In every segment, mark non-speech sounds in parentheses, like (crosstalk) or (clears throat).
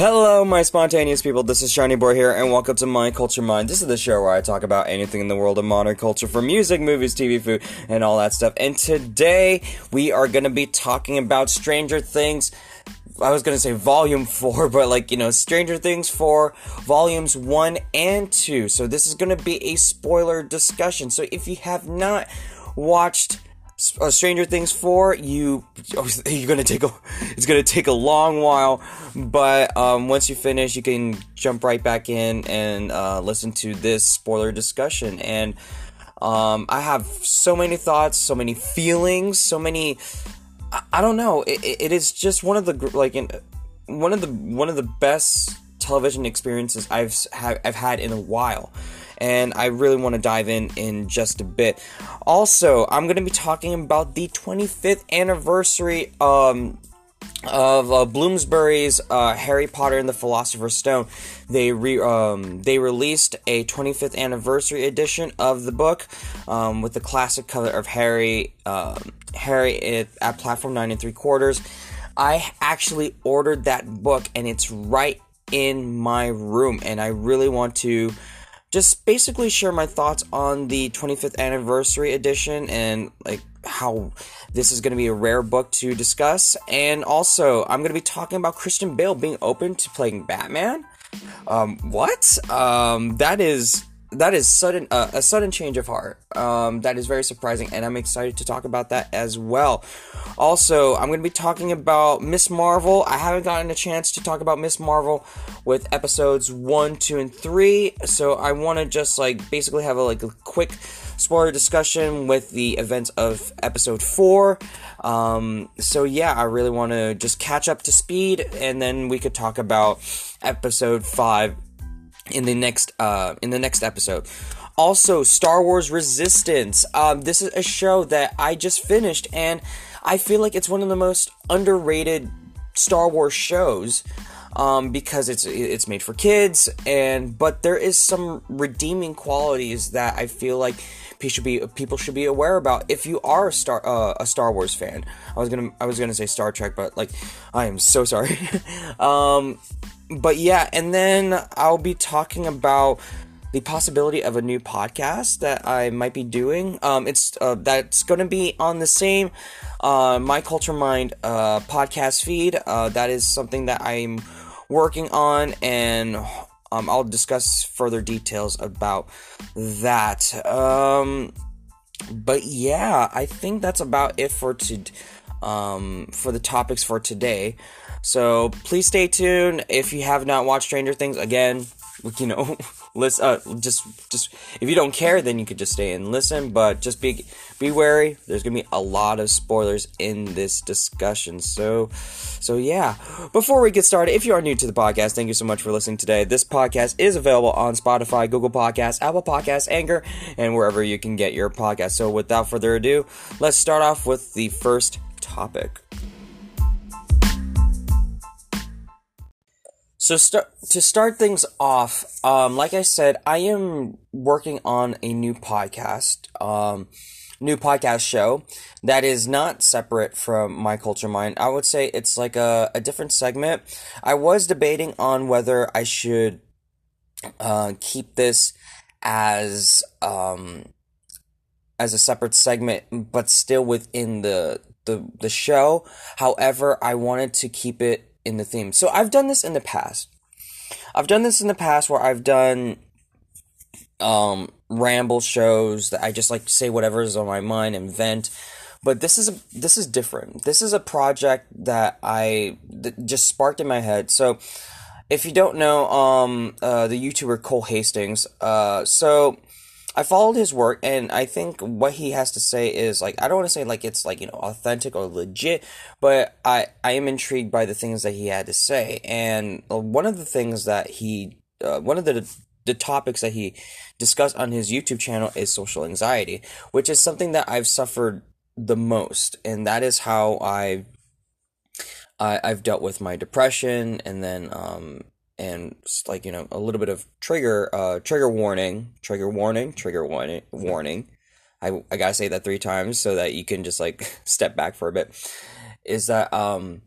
Hello, my spontaneous people. This is Seanie Boi here, and welcome to My Culture Mind. This is the show where I talk about anything in the world of modern culture, from music, movies, TV, food, and all that stuff. And today we are going to be talking about Stranger Things. I was going to say volume (laughs) 4, but like, you know, Stranger Things 4, volumes 1 and 2. So this is going to be a spoiler discussion. So if you have not watched uh, Stranger Things 4, you (laughs) you're gonna take a it's gonna take a long while, but um, once you finish, you can jump right back in and uh, listen to this spoiler discussion. And um, I have so many thoughts, so many feelings, so many. I, I don't know. It, it is just one of the like in, one of the one of the best television experiences I've I've had in a while and I really want to dive in in just a bit. Also, I'm going to be talking about the 25th anniversary um, of uh, Bloomsbury's uh, Harry Potter and the Philosopher's Stone. They re- um, they released a 25th anniversary edition of the book um, with the classic cover of Harry um, Harry at, at platform nine and three quarters. I actually ordered that book and it's right in my room, and I really want to just basically share my thoughts on the 25th anniversary edition and like how this is going to be a rare book to discuss. And also, I'm going to be talking about Christian Bale being open to playing Batman. Um, what? Um, that is that is sudden uh, a sudden change of heart. Um, that is very surprising, and I'm excited to talk about that as well. Also, I'm going to be talking about Miss Marvel. I haven't gotten a chance to talk about Miss Marvel with episodes one, two, and three, so I want to just like basically have a like a quick spoiler discussion with the events of episode four. Um, so yeah, I really want to just catch up to speed, and then we could talk about episode five in the next uh, in the next episode. Also, Star Wars Resistance. Um, this is a show that I just finished, and I feel like it's one of the most underrated Star Wars shows um, because it's it's made for kids, and but there is some redeeming qualities that I feel like people should be people should be aware about if you are a star uh, a Star Wars fan. I was gonna I was gonna say Star Trek, but like I am so sorry. (laughs) um, but yeah, and then I'll be talking about the possibility of a new podcast that I might be doing. Um, it's uh, that's going to be on the same uh, My Culture Mind uh, podcast feed. Uh, that is something that I'm working on, and um, I'll discuss further details about that. Um, but yeah, I think that's about it for to um, for the topics for today. So please stay tuned. If you have not watched Stranger Things, again, (laughs) you know, listen. Uh, just, just if you don't care, then you could just stay and listen. But just be, be wary. There's gonna be a lot of spoilers in this discussion. So, so yeah. Before we get started, if you are new to the podcast, thank you so much for listening today. This podcast is available on Spotify, Google Podcasts, Apple Podcasts, Anchor, and wherever you can get your podcast. So, without further ado, let's start off with the first topic. So start to start things off, um, like I said, I am working on a new podcast, um, new podcast show that is not separate from my culture mind. I would say it's like a, a different segment. I was debating on whether I should uh, keep this as um, as a separate segment, but still within the the the show. However, I wanted to keep it in the theme. So I've done this in the past. I've done this in the past where I've done um ramble shows that I just like to say whatever is on my mind and vent. But this is a, this is different. This is a project that I just sparked in my head. So if you don't know um uh, the YouTuber Cole Hastings, uh so I followed his work, and I think what he has to say is like I don't want to say like it's like you know authentic or legit, but I I am intrigued by the things that he had to say, and one of the things that he uh, one of the the topics that he discussed on his YouTube channel is social anxiety, which is something that I've suffered the most, and that is how I I, I've dealt with my depression, and then um, and like you know a little bit of trigger uh trigger warning trigger warning trigger warning warning. I i gotta say that three times so that you can just like (laughs) step back for a bit is that um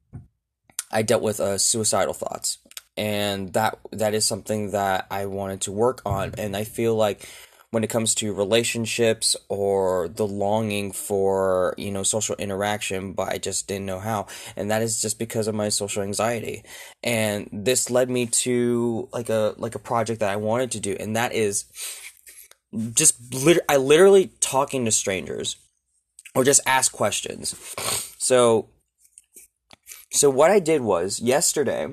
i dealt with uh suicidal thoughts. And that that is something that I wanted to work on. And I feel like when it comes to relationships or the longing for you know social interaction but i just didn't know how. And that is just because of my social anxiety. And this led me to like a like a project that i wanted to do and that is just lit- i literally talking to strangers or just ask questions. So so what i did was yesterday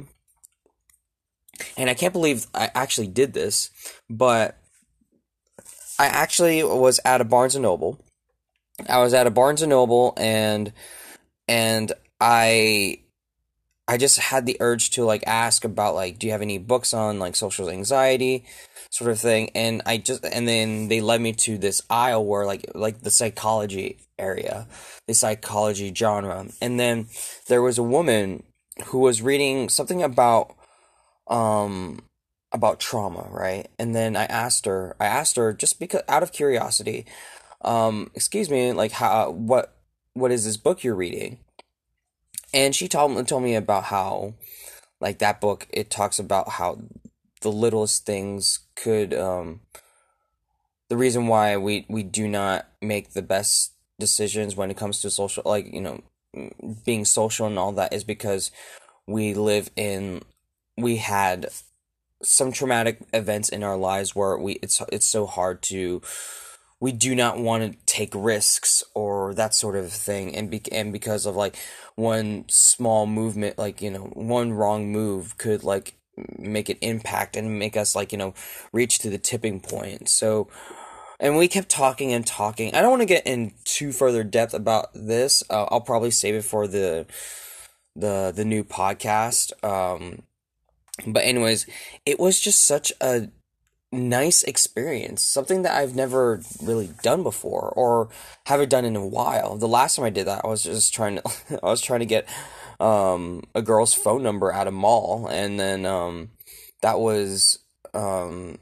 and i can't believe i actually did this but I actually was at a Barnes and Noble. I was at a Barnes and Noble and and I I just had the urge to like ask about like do you have any books on like social anxiety sort of thing and I just and then they led me to this aisle where like like the psychology area, the psychology genre. And then there was a woman who was reading something about um about trauma, right? And then I asked her, I asked her just because out of curiosity, um, excuse me, like how what what is this book you're reading? And she told told me about how like that book it talks about how the littlest things could um the reason why we we do not make the best decisions when it comes to social like you know being social and all that is because we live in we had some traumatic events in our lives where we it's it's so hard to we do not want to take risks or that sort of thing. And be, and because of like one small movement like you know one wrong move could like make an impact and make us like you know reach to the tipping point. So and we kept talking and talking. I don't want to get in too further depth about this. Uh, i'll probably save it for the the the new podcast. Um but anyways, it was just such a nice experience, something that I've never really done before or haven't done in a while. The last time I did that, I was just trying to (laughs) I was trying to get um, a girl's phone number at a mall, and then um, that was um,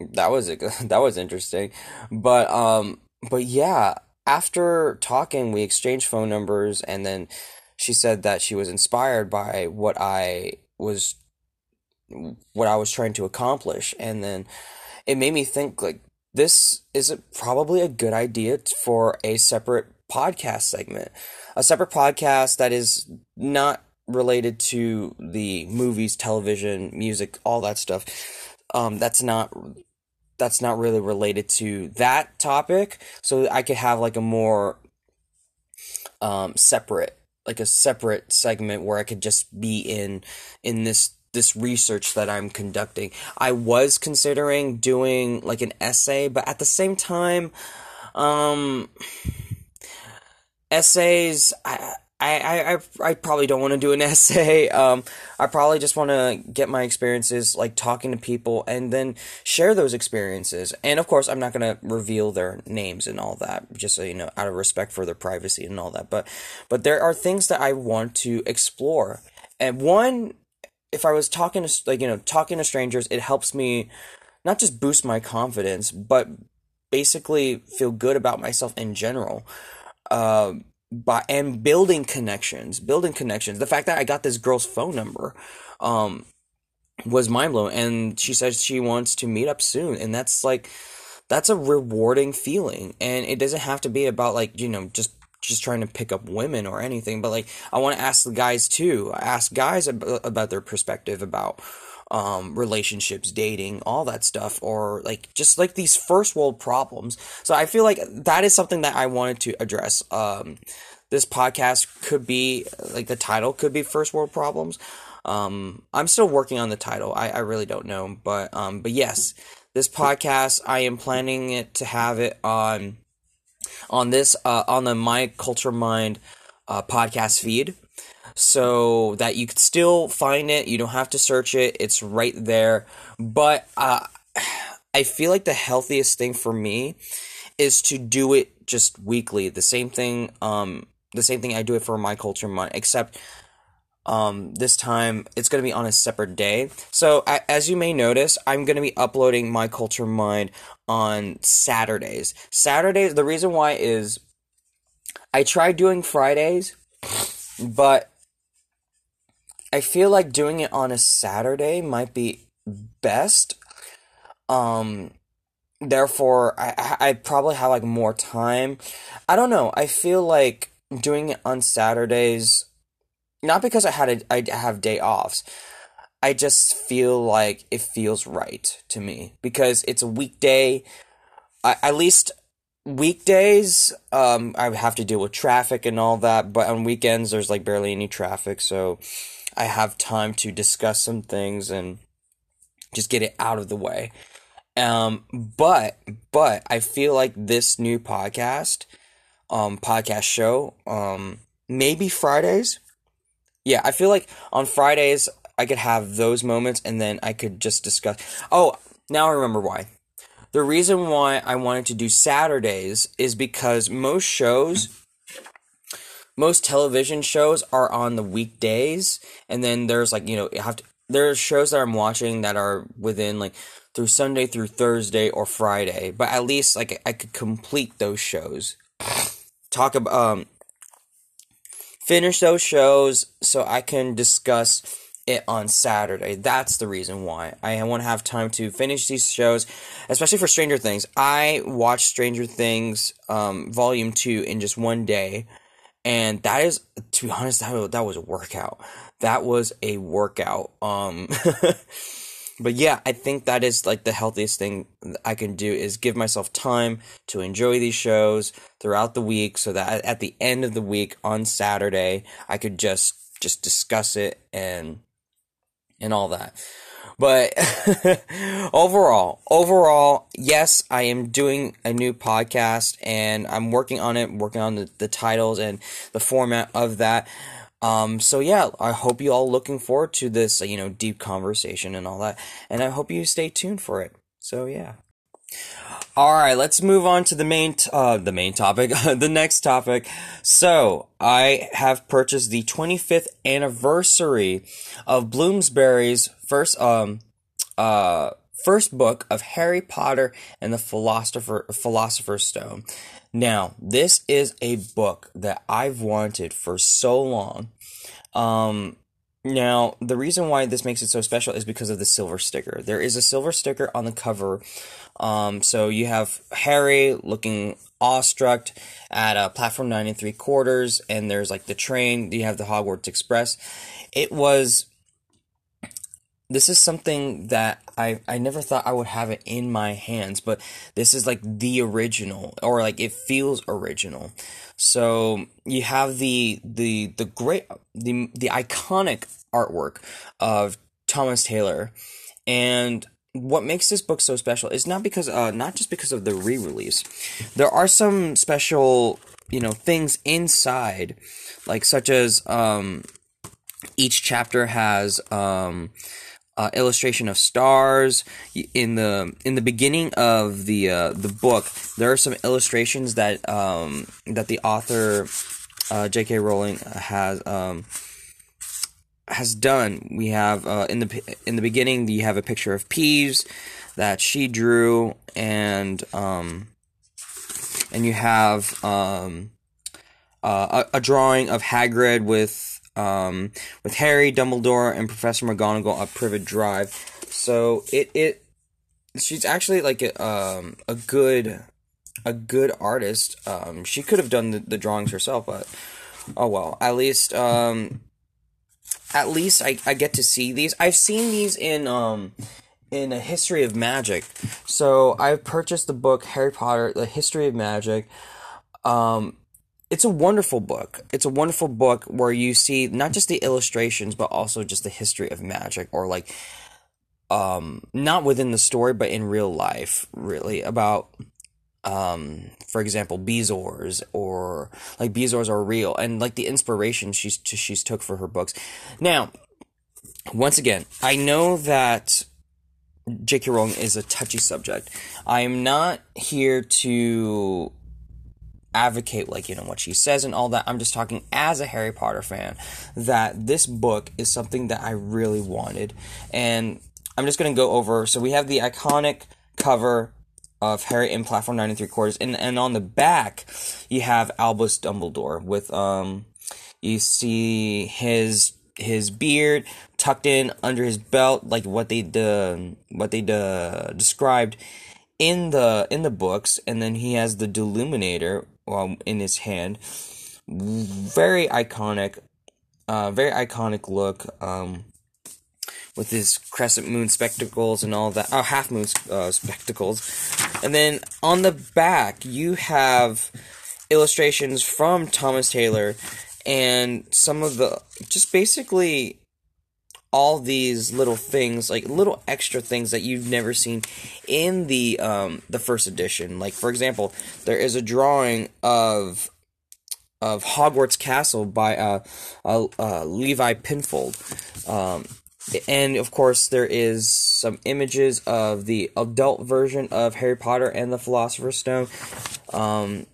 that was (laughs) that was interesting, but um, but yeah, after talking, we exchanged phone numbers, and then she said that she was inspired by what I was what I was trying to accomplish. And then it made me think like this is probably a good idea for a separate podcast segment, a separate podcast that is not related to the movies, television, music, all that stuff. Um, that's not that's not really related to that topic. So I could have like a more um, separate like a separate segment where I could just be in in this this research that I'm conducting. I was considering doing like an essay, but at the same time, um, essays, I, I, I, I probably don't want to do an (laughs) essay. Um, I probably just want to get my experiences, like talking to people, and then share those experiences. And of course, I'm not going to reveal their names and all that, just so you know, out of respect for their privacy and all that. But, but there are things that I want to explore. And one if I was talking to like you know talking to strangers, it helps me not just boost my confidence, but basically feel good about myself in general. Uh, by and building connections, building connections. The fact that I got this girl's phone number, um, was mind blowing. And she says she wants to meet up soon, and that's like that's a rewarding feeling. And it doesn't have to be about like you know just just trying to pick up women or anything, but like I want to ask the guys too. ask guys ab- about their perspective about um, relationships, dating, all that stuff, or like just like these first world problems. So I feel like that is something that I wanted to address. Um, this podcast could be like the title could be first world problems. Um, I'm still working on the title. I, I really don't know, but um, but yes, this podcast I am planning it to have it on on this uh, on the My Culture Mind uh, podcast feed, so that you can still find it. You don't have to search it; it's right there. But uh, (sighs) I feel like the healthiest thing for me is to do it just weekly. The same thing. Um, the same thing I do it for My Culture Mind, except um, this time it's going to be on a separate day. So, as you may notice, I'm going to be uploading My Culture Mind on Saturdays. Saturdays, the reason why is I tried doing Fridays, but I feel like doing it on a Saturday might be best. Um, therefore, I I probably have like more time. I don't know. I feel like doing it on Saturdays, not because I had a, I have day offs. I just feel like it feels right to me because it's a weekday. I, at least weekdays, um, I have to deal with traffic and all that, but on weekends, there's like barely any traffic, so I have time to discuss some things and just get it out of the way. Um, but but I feel like this new podcast, um, podcast show, um, maybe Fridays. Yeah, I feel like on Fridays I could have those moments and then I could just discuss. Oh, now I remember why. The reason why I wanted to do Saturdays is because most shows, most television shows are on the weekdays, and then there's like you know you have to. There's shows that I'm watching that are within like through Sunday through Thursday or Friday, but at least like I could complete those shows. Talk about um finish those shows so I can discuss it on Saturday. That's the reason why. I want to have time to finish these shows, especially for Stranger Things. I watched Stranger Things um, Volume 2 in just one day, and that is, to be honest, that, that was a workout. That was a workout. Um, (laughs) but yeah, I think that is like the healthiest thing I can do is give myself time to enjoy these shows throughout the week so that at the end of the week on Saturday, I could just just discuss it and and all that. But (laughs) overall, overall, yes, I am doing a new podcast and I'm working on it, working on the, the titles and the format of that. Um, so yeah, I hope you all looking forward to this, you know, deep conversation and all that. And I hope you stay tuned for it. So yeah. All right, let's move on to the main, t- uh, the main topic, (laughs) the next topic. So, I have purchased the 25th anniversary of Bloomsbury's first, um, uh, first book of Harry Potter and the Philosopher, Philosopher's Stone. Now, this is a book that I've wanted for so long. Um, now, the reason why this makes it so special is because of the silver sticker. There is a silver sticker on the cover um, so you have Harry looking awestruck at a platform nine and three quarters, and there's like the train. You have the Hogwarts Express. It was. This is something that I I never thought I would have it in my hands, but this is like the original, or like it feels original. So you have the the the great the the iconic artwork of Thomas Taylor, and what makes this book so special is not because uh not just because of the re-release. There are some special, you know, things inside like such as um each chapter has um uh, illustration of stars in the in the beginning of the uh, the book there are some illustrations that um that the author uh, J.K. Rowling has um has done. We have uh, in the in the beginning you have a picture of Peeves that she drew, and um, and you have um, uh, a, a, drawing of Hagrid with um, with Harry, Dumbledore, and Professor McGonagall up Privet Drive. So it it she's actually like a um, a good a good artist. Um, she could have done the, the drawings herself, but oh well. At least um, at least I, I get to see these. I've seen these in um in a history of magic. So I've purchased the book Harry Potter: The History of Magic. Um, it's a wonderful book. It's a wonderful book where you see not just the illustrations but also just the history of magic or like um not within the story but in real life really about um, for example, Bezoars or like Bezoars are real and like the inspiration she's she's took for her books. Now, once again, I know that J.K. Rowling is a touchy subject. I am not here to advocate like you know what she says and all that. I'm just talking as a Harry Potter fan that this book is something that I really wanted, and I'm just gonna go over. So we have the iconic cover of Harry in platform nine and three quarters, and and on the back you have Albus Dumbledore with um, you see his his beard tucked in under his belt, like what they uh, what they uh, described in the in the books, and then he has the deluminator um, in his hand. Very iconic, uh, very iconic look. Um, with his crescent moon spectacles and all that, oh, half moon uh, spectacles. And then on the back, you have illustrations from Thomas Taylor and some of the just basically all these little things like little extra things that you've never seen in the um the first edition. Like for example there is a drawing of of Hogwarts Castle by uh, uh, uh Levi Pinfold. Um and of course there is some images of the adult version of Harry Potter and the Philosopher's Stone. Um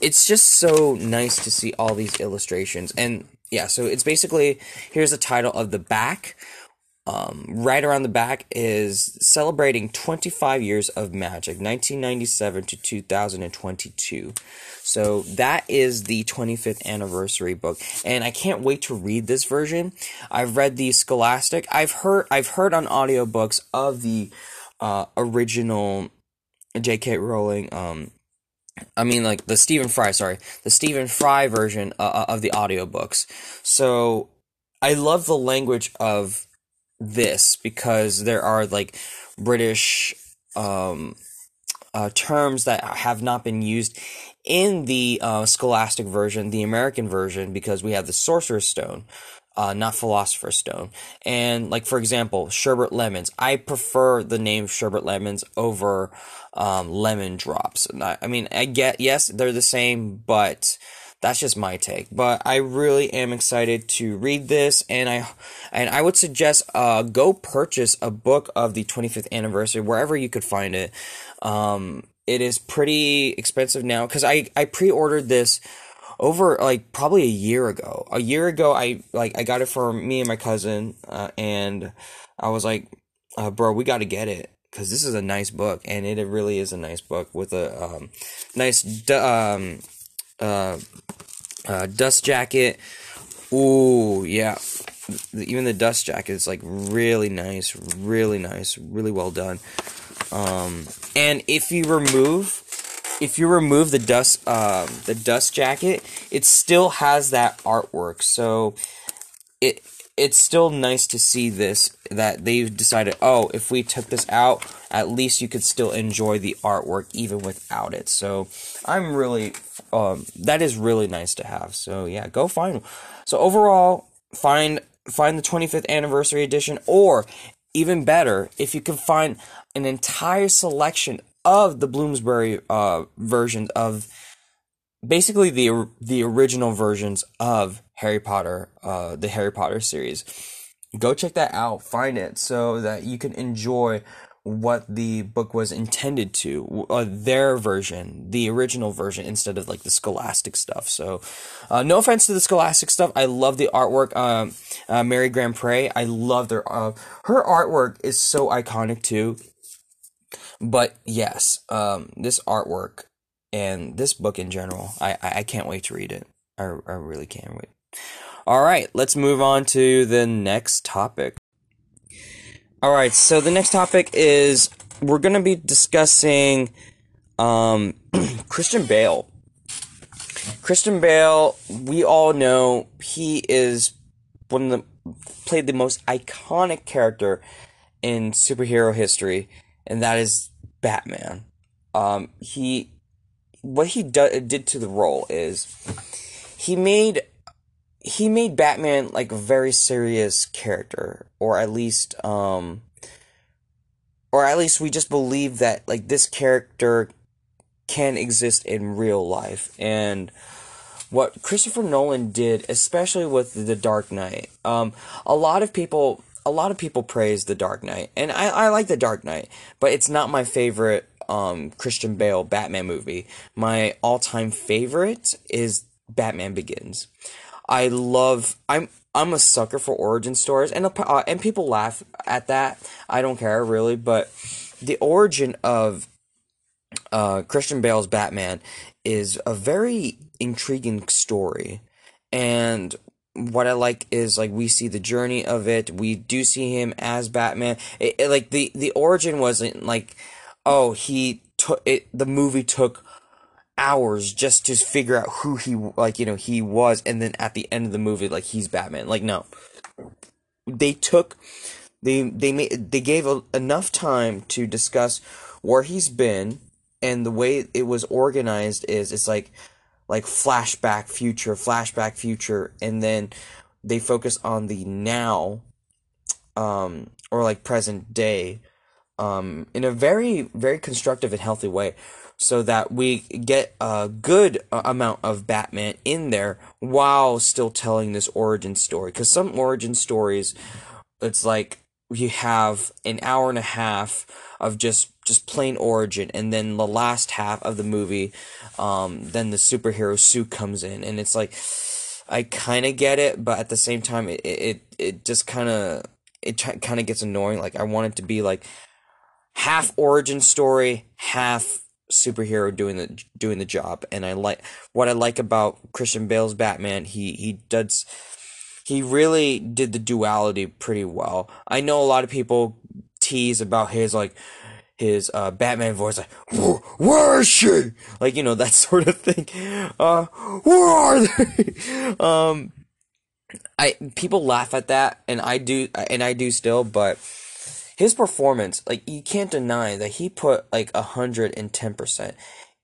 it's just so nice to see all these illustrations. And yeah so it's basically here's the title of the back. Um, right around the back is celebrating 25 years of magic 1997 to 2022 so that is the 25th anniversary book and i can't wait to read this version. I've read the scholastic. I've heard i've heard on audiobooks of the uh, original jk rowling um, I mean, like the Stephen Fry, sorry, the Stephen Fry version uh, uh, of the audiobooks. So I love the language of this because there are like British um, uh, terms that have not been used in the uh, Scholastic version, the American version, because we have the Sorcerer's Stone. Uh, not Philosopher's Stone. And, like, for example, Sherbet Lemons. I prefer the name Sherbet Lemons over um, lemon drops. I, I mean, I get yes, they're the same, but that's just my take. But I really am excited to read this, and I and I would suggest uh, go purchase a book of the 25th anniversary wherever you could find it. Um, it is pretty expensive now because I I pre-ordered this over like probably a year ago. A year ago, I like I got it for me and my cousin, uh, and I was like, uh, "Bro, we got to get it." because this is a nice book, and it, really is a nice book with a um, nice um, uh, uh, dust jacket. Ooh, yeah. Even the dust jacket is like really nice, really nice, really well done. Um, and if you remove, if you remove the dust, um, the dust jacket, it still has that artwork. So it it's still nice to see this that they've decided oh if we took this out at least you could still enjoy the artwork even without it. So i'm really um, that is really nice to have. So yeah go find so overall find find the 25th anniversary edition or even better if you can find an entire selection of the bloomsbury uh, version of basically the the original versions of Harry Potter, uh, the Harry Potter series. Go check that out, find it so that you can enjoy what the book was intended to, uh, their version, the original version, instead of like the scholastic stuff. So, uh, no offense to the scholastic stuff. I love the artwork. Um, uh, Mary Grand-Pré, I love their, uh, her artwork is so iconic too. But yes, um, this artwork and this book in general, I, I can't wait to read it. I, I really can't wait. All right, let's move on to the next topic. All right, so the next topic is we're going to be discussing um, (clears throat) Christian Bale. Christian Bale, we all know he is one of the played the most iconic character in superhero history, and that is Batman. Um, he what he do- did to the role is he made he made Batman like a very serious character, or at least um, or at least we just believe that like this character can exist in real life and what Christopher Nolan did, especially with The Dark Knight. Um, a lot of people, a lot of people praise The Dark Knight, and I, I like The Dark Knight, but it's not my favorite um, Christian Bale Batman movie. My all-time favorite is Batman Begins. I love. I'm I'm a sucker for origin stories, and uh, and people laugh at that. I don't care really, but the origin of uh, Christian Bale's Batman is a very intriguing story, and what I like is like we see the journey of it. We do see him as Batman. It, it, like the the origin wasn't like, oh, he took it. The movie took hours just to figure out who he like you know he was, and then at the end of the movie, like he's Batman. Like no, they took they they made they gave a, enough time to discuss where he's been and the way it was organized is it's like like flashback future flashback future and then they focus on the now um or like present day um in a very very constructive and healthy way so that we get a good uh, amount of Batman in there while still telling this origin story cuz some origin stories it's like you have an hour and a half of just just plain origin and then the last half of the movie um, then the superhero suit comes in and it's like i kind of get it but at the same time it it, it just kind of it kind of gets annoying like i want it to be like half origin story half superhero doing the doing the job and i like what i like about christian bale's batman he he does he really did the duality pretty well. I know a lot of people tease about his like his uh, Batman voice, like "Where is she?" Like you know that (laughs) sort of thing. Uh, where are they? (laughs) um, I people laugh at that, and I do, and I do still, but his performance, like you can't deny that he put like a hundred and ten percent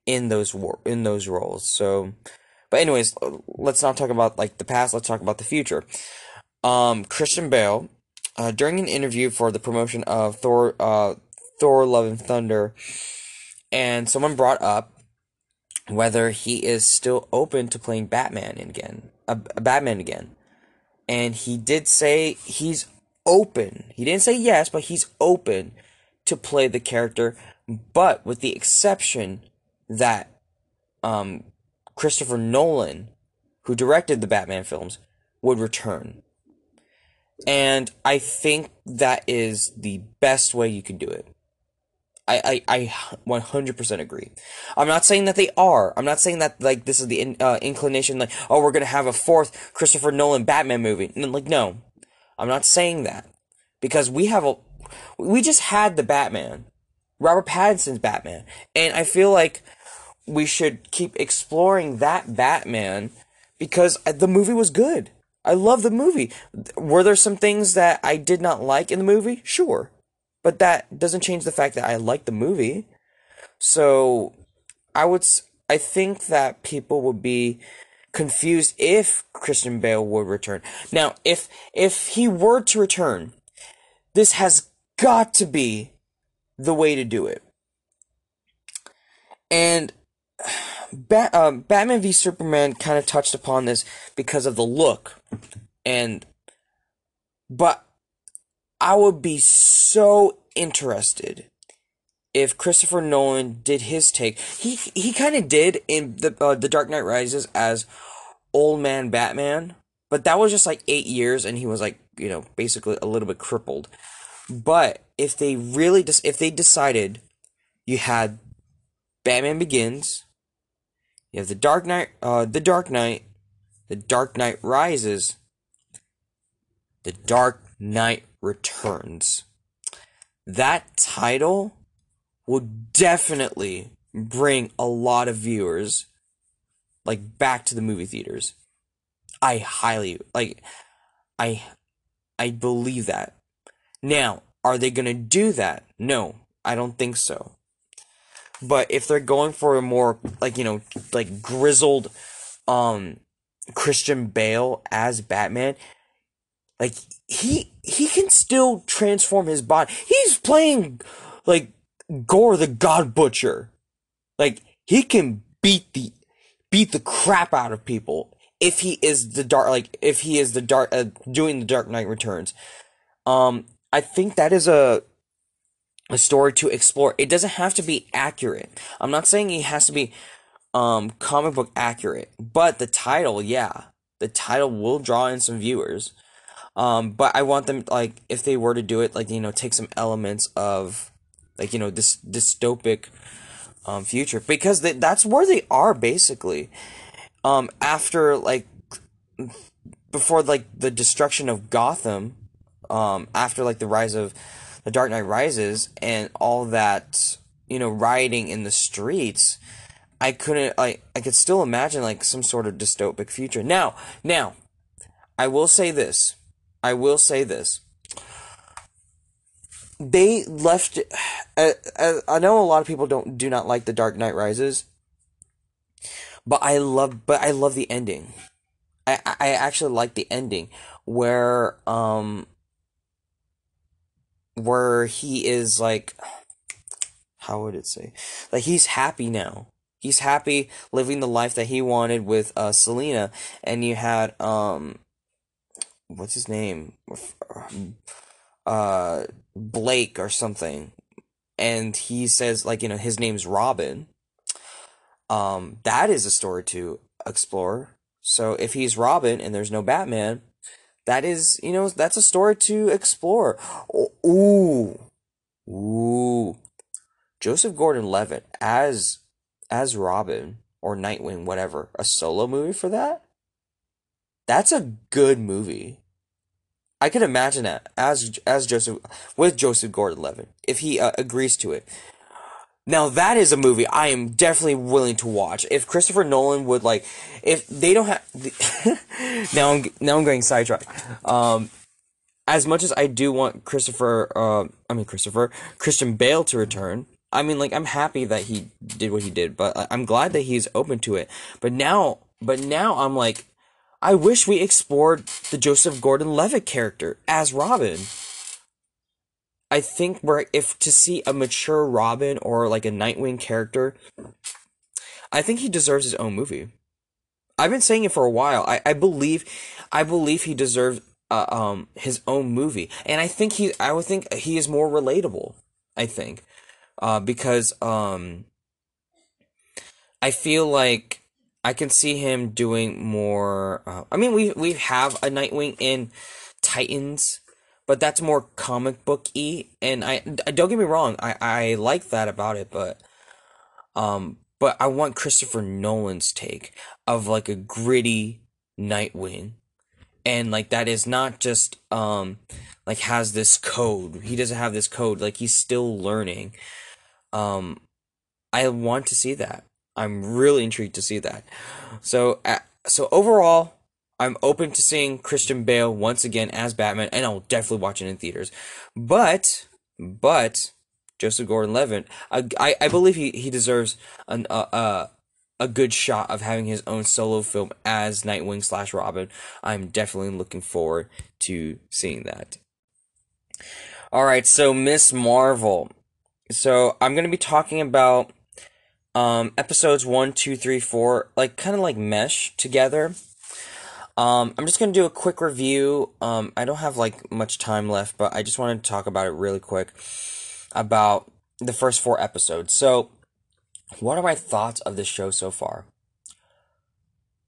in those in those roles. So but anyways, let's not talk about like the past. Let's talk about the future. Um, Christian Bale, uh, during an interview for the promotion of Thor, uh, Thor: Love and Thunder, and someone brought up whether he is still open to playing Batman again, a, a Batman again, and he did say he's open. He didn't say yes, but he's open to play the character, but with the exception that um, Christopher Nolan, who directed the Batman films, would return. And I think that is the best way you can do it. I, I, I 100% agree. I'm not saying that they are. I'm not saying that, like, this is the in, uh, inclination, like, oh, we're gonna have a fourth Christopher Nolan Batman movie. Like, no. I'm not saying that. Because we have a, we just had the Batman. Robert Pattinson's Batman. And I feel like we should keep exploring that Batman because the movie was good. I love the movie. Were there some things that I did not like in the movie? Sure. But that doesn't change the fact that I like the movie. So I would I think that people would be confused if Christian Bale would return. Now, if if he were to return, this has got to be the way to do it. And (sighs) um, Batman v Superman kind of touched upon this because of the look, and but I would be so interested if Christopher Nolan did his take. He he kind of did in the uh, the Dark Knight Rises as old man Batman, but that was just like eight years, and he was like you know basically a little bit crippled. But if they really just if they decided you had Batman Begins you have the Dark Knight, uh, the Dark Knight, the Dark Knight Rises, the Dark Knight Returns. That title would definitely bring a lot of viewers like back to the movie theaters. I highly like I I believe that. Now, are they going to do that? No, I don't think so. But if they're going for a more like you know like grizzled um Christian Bale as Batman, like he he can still transform his body. He's playing like Gorr the God Butcher. Like he can beat the beat the crap out of people if he is the dark like if he is the dark uh, doing the Dark Knight Returns. Um I think that is a a story to explore. It doesn't have to be accurate. I'm not saying it has to be um comic book accurate, but the title, yeah, the title will draw in some viewers. Um, but I want them like if they were to do it, like you know, take some elements of like you know this dystopic um future because they, that's where they are basically. Um, after like before like the destruction of Gotham, um, after like the rise of the Dark Knight Rises and all that, you know, rioting in the streets, I couldn't like I could still imagine like some sort of dystopic future. Now, now, I will say this. I will say this. They left. (sighs) Uh, uh, I know a lot of people don't do not like the Dark Knight Rises, but I love. But I love the ending. I I actually like the ending where um where he is like (sighs) how would it say like he's happy now he's happy living the life that he wanted with uh Selina, and you had um what's his name uh Blake or something and he says like you know his name's Robin um that is a story to explore so if he's Robin and there's no Batman that is, you know, that's a story to explore. Ooh, ooh, Joseph Gordon-Levitt as as Robin or Nightwing, whatever, a solo movie for that. That's a good movie. I could imagine that as as Joseph with Joseph Gordon-Levitt if he uh, agrees to it. Now that is a movie I am definitely willing to watch. If Christopher Nolan would like, if they don't have, (laughs) now I'm now I'm going sidetracked. Um, as much as I do want Christopher, uh, I mean Christopher Christian Bale to return. I mean, like I'm happy that he did what he did, but I'm glad that he's open to it. But now, but now I'm like, I wish we explored the Joseph Gordon-Levitt character as Robin. I think where if to see a mature Robin or like a Nightwing character, I think he deserves his own movie. I've been saying it for a while. I, I believe, I believe he deserves uh, um his own movie, and I think he I would think he is more relatable. I think, uh, because um, I feel like I can see him doing more. Uh, I mean, we we have a Nightwing in Titans but that's more comic book y and I don't get me wrong I, I like that about it but um but I want Christopher Nolan's take of like a gritty Nightwing and like that is not just um like has this code he doesn't have this code like he's still learning um I want to see that I'm really intrigued to see that so uh, so overall I'm open to seeing Christian Bale once again as Batman, and I'll definitely watch it in theaters. But, but Joseph Gordon-Levitt, I, I, I believe he he deserves an uh, uh a good shot of having his own solo film as Nightwing slash Robin. I'm definitely looking forward to seeing that. All right, so Miss Marvel. So I'm gonna be talking about um episodes one, two, three, four, like kind of like mesh together. Um, I'm just gonna do a quick review. Um, I don't have like much time left, but I just wanted to talk about it really quick about the first four episodes. So, what are my thoughts of this show so far?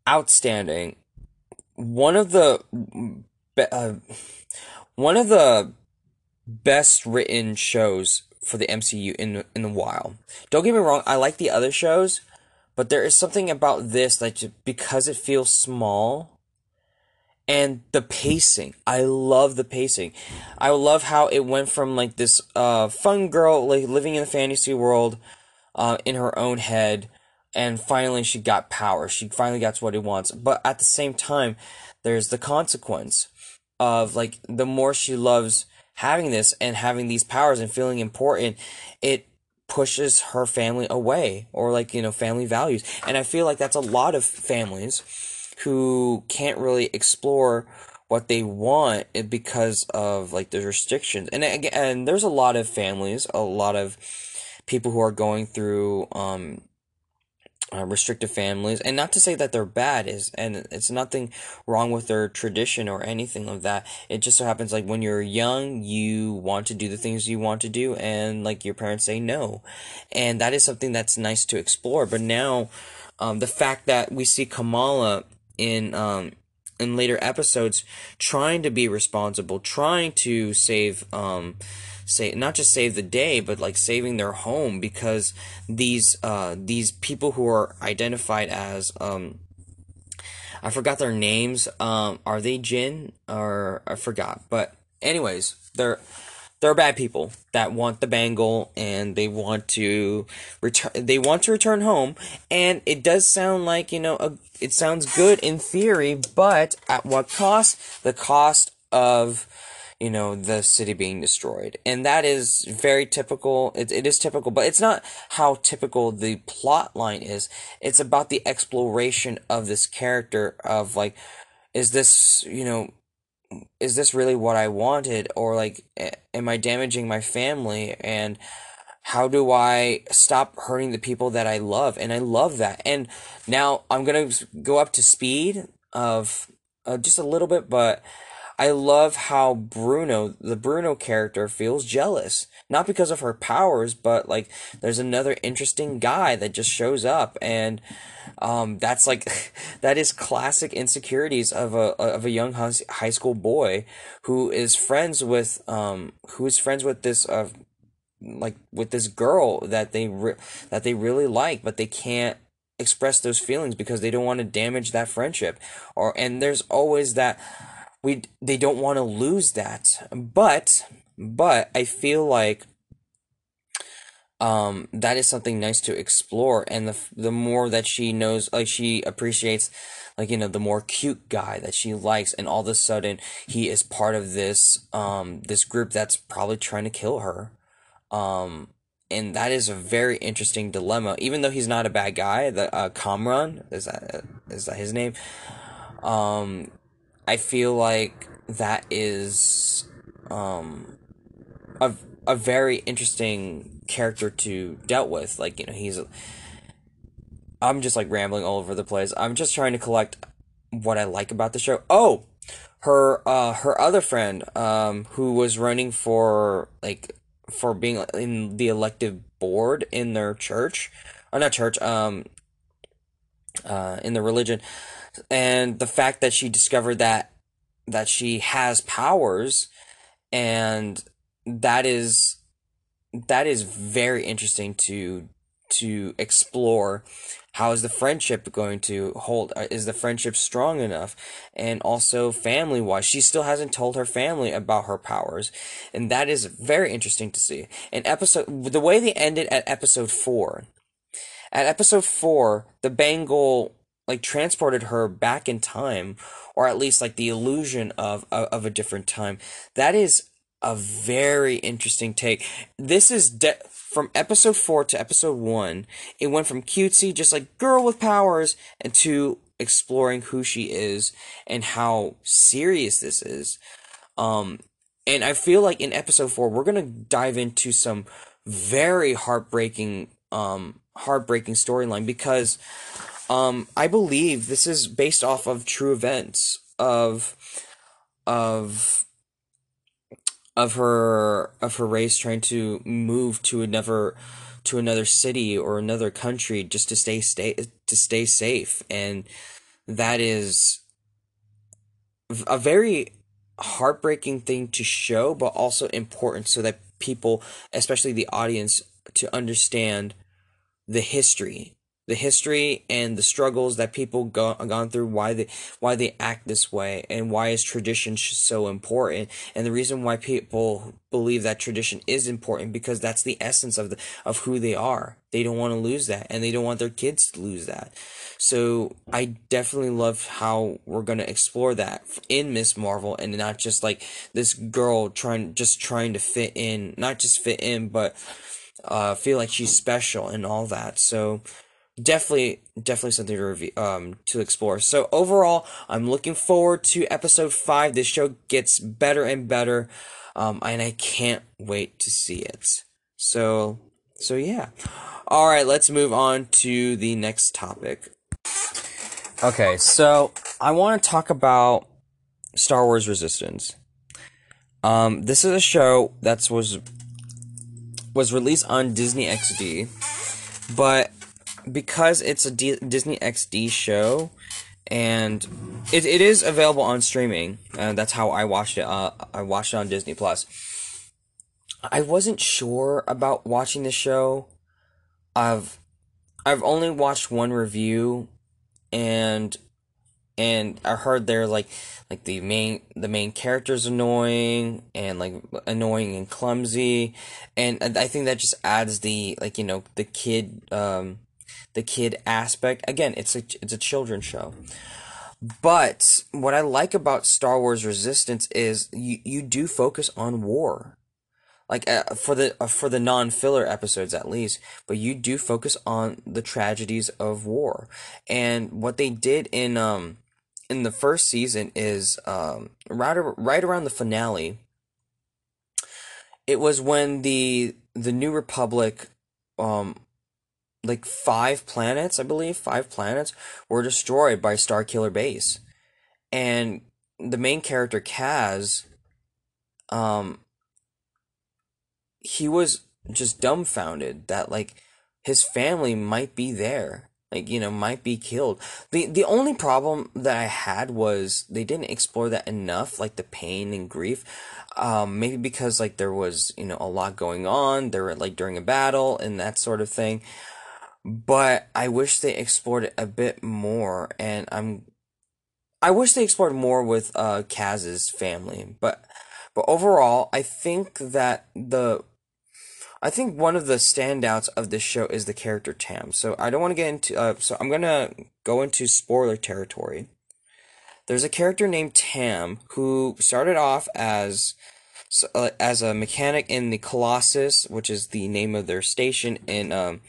Outstanding. One of the uh, one of the best written shows for the MCU in in a while. Don't get me wrong, I like the other shows, but there is something about this that because it feels small and the pacing. I love the pacing. I love how it went from like this uh fun girl like living in the fantasy world uh in her own head and finally she got power. She finally got what he wants. But at the same time there's the consequence of like the more she loves having this and having these powers and feeling important it pushes her family away or like you know family values and i feel like that's a lot of families who can't really explore what they want because of like the restrictions. And again, there's a lot of families, a lot of people who are going through um, uh, restrictive families. And not to say that they're bad is and it's nothing wrong with their tradition or anything of that. It just so happens like when you're young you want to do the things you want to do and like your parents say no. And that is something that's nice to explore. But now um, the fact that we see kamala in um, in later episodes trying to be responsible, trying to save um, say not just save the day, but like saving their home because these uh, these people who are identified as um, I forgot their names. Um, are they Djinn or I forgot? But anyways, they're they're bad people that want the bangle and they want to return they want to return home and it does sound like you know a, it sounds good in theory but at what cost the cost of you know the city being destroyed. And that is very typical. It, it is typical but it's not how typical the plot line is. It's about the exploration of this character of like is this you know is this really what I wanted? Or like am I damaging my family? And how do I stop hurting the people that I love? And I love that. And now I'm going to go up to speed of uh, just a little bit but I love how Bruno, the Bruno character, feels jealous. Not because of her powers, but like there's another interesting guy that just shows up, and um, that's like (laughs) that is classic insecurities of a of a young high school boy who is friends with um who is friends with this uh like with this girl that they re- that they really like, but they can't express those feelings because they don't want to damage that friendship or and there's always that we they don't want to lose that. But but I feel like um that is something nice to explore. And the the more that she knows like she appreciates like you know the more cute guy that she likes. And all of a sudden he is part of this um this group that's probably trying to kill her. Um and that is a very interesting dilemma. Even though he's not a bad guy the uh Kamran is that is that his name? Um I feel like that is um, a a very interesting character to dealt with. Like you know, he's. I'm just like rambling all over the place. I'm just trying to collect what I like about the show. Oh, her uh her other friend um who was running for like for being in the elective board in their church or not church um uh in the religion and the fact that she discovered that that she has powers and that is that is very interesting to to explore. How is the friendship going to hold? Uh, is the friendship strong enough? And also family wise she still hasn't told her family about her powers. And that is very interesting to see. And episode the way they ended at episode 4 at episode 4 the bangle like transported her back in time or at least like the illusion of of, of a different time. That is a very interesting take. This is de- from episode 4 to episode 1 it went from cutesy just like girl with powers and to exploring who she is and how serious this is. Um and i feel like in episode 4 we're going to dive into some very heartbreaking um heartbreaking storyline because um, I believe this is based off of true events of of of her of her race trying to move to another to another city or another country just to stay stay to stay safe. And that is a very heartbreaking thing to show but also important so that people especially the audience to understand the history the history and the struggles that people go gone through why they why they act this way and why is tradition so important and the reason why people believe that tradition is important because that's the essence of the of who they are. They don't want to lose that and they don't want their kids to lose that. So i definitely love how we're going to explore that in miss marvel and not just like this girl trying just trying to fit in not just fit in but uh feel like she's special and all that. So definitely definitely something to review um to explore. So overall i'm looking forward to episode five. This show gets better and better um and i can't wait to see it. So so yeah. All right let's move on to the next topic. Okay so i want to talk about star wars resistance. Um this is a show that was was released on disney xd but because it's a D- Disney XD show, and it, it is available on streaming. Uh, that's how I watched it. Uh, I watched it on Disney Plus. I wasn't sure about watching the show. I've I've only watched one review, and and I heard they're like like the main the main character's annoying and like annoying and clumsy and I think that just adds the like you know the kid um the kid aspect. Again it's a it's a children's show. But what I like about Star Wars Resistance is you you do focus on war. Like uh, for the uh, for the non-filler episodes at least but you do focus on the tragedies of war. And what they did in um in the first season is um right right around the finale it was when the the new republic um like five planets i believe five planets were destroyed by Starkiller base. And the main character kaz um he was just dumbfounded that like his family might be there like you know might be killed. The the only problem that i had was they didn't explore that enough like the pain and grief um maybe because like there was you know a lot going on there were like during a battle and that sort of thing but i wish they explored it a bit more and i'm i wish they explored more with uh kaz's family but but overall i think that the I think one of the standouts of this show is the character Tam. So I don't want to get into. Uh, so I'm gonna go into spoiler territory. There's a character named Tam who started off as uh, as a mechanic in the Colossus, which is the name of their station in um,